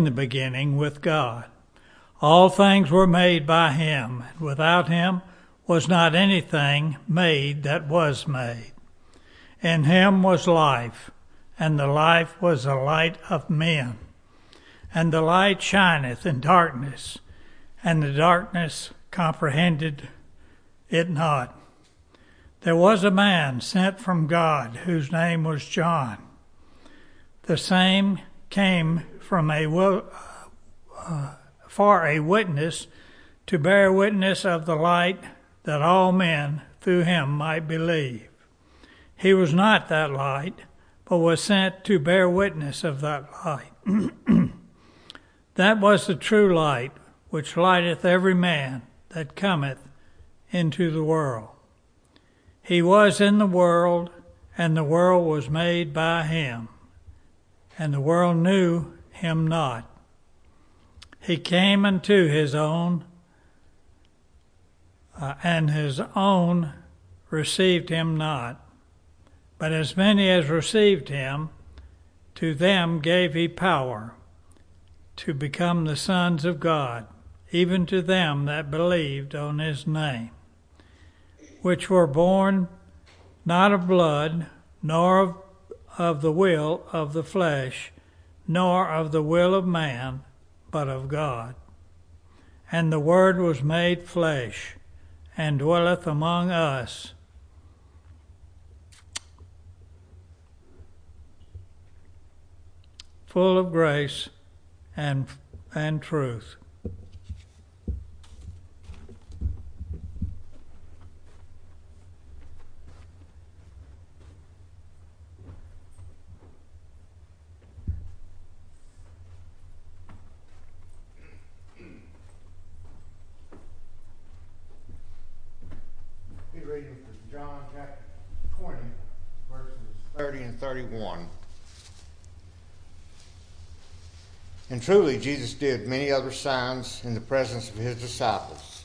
in the beginning with God. All things were made by him, and without him was not anything made that was made. In him was life, and the life was the light of men. And the light shineth in darkness, and the darkness comprehended it not. There was a man sent from God whose name was John. The same came from a uh, for a witness to bear witness of the light that all men through him might believe. He was not that light, but was sent to bear witness of that light. that was the true light which lighteth every man that cometh into the world. He was in the world, and the world was made by him, and the world knew him not. He came unto his own, uh, and his own received him not. But as many as received him, to them gave he power to become the sons of God, even to them that believed on his name, which were born not of blood, nor of, of the will of the flesh, nor of the will of man, but of God. And the Word was made flesh, and dwelleth among us. Full of grace and, and truth. reading from John chapter 20, verses 30 and 31. And truly, Jesus did many other signs in the presence of his disciples,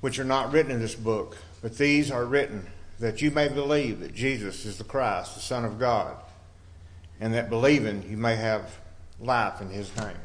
which are not written in this book, but these are written that you may believe that Jesus is the Christ, the Son of God, and that believing you may have life in his name.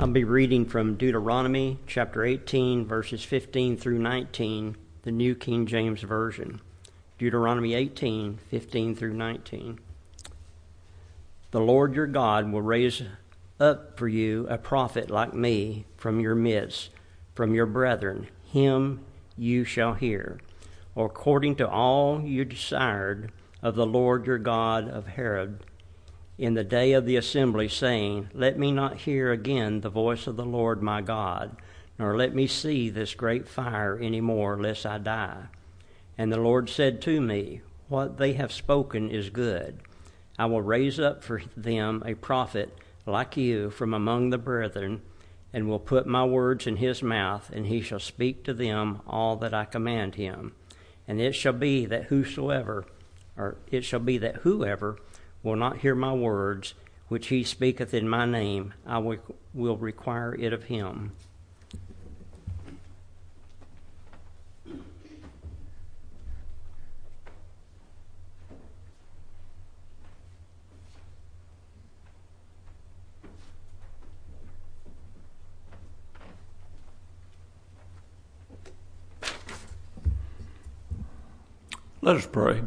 I'll be reading from Deuteronomy chapter 18, verses 15 through 19, the New King James Version. Deuteronomy 18, 15 through 19. The Lord your God will raise up for you a prophet like me from your midst, from your brethren. Him you shall hear, according to all you desired of the Lord your God of Horeb in the day of the assembly, saying, Let me not hear again the voice of the Lord my God, nor let me see this great fire any more, lest I die. And the Lord said to me, What they have spoken is good. I will raise up for them a prophet like you from among the brethren, and will put my words in his mouth, and he shall speak to them all that I command him. And it shall be that whosoever, or it shall be that whoever will not hear my words, which he speaketh in my name, I will require it of him. Let us pray.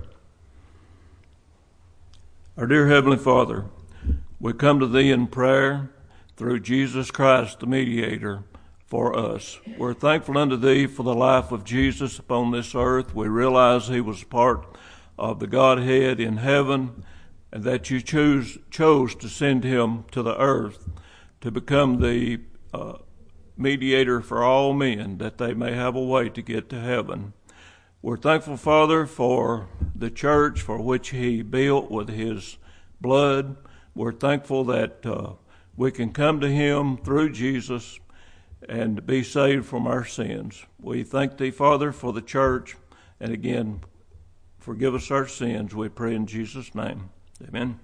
Our dear Heavenly Father, we come to Thee in prayer through Jesus Christ, the mediator for us. We're thankful unto Thee for the life of Jesus upon this earth. We realize He was part of the Godhead in heaven and that you choose, chose to send Him to the earth to become the uh, mediator for all men that they may have a way to get to heaven. We're thankful, Father, for the church for which He built with His blood. We're thankful that uh, we can come to Him through Jesus and be saved from our sins. We thank Thee, Father, for the church, and again, forgive us our sins. We pray in Jesus' name. Amen.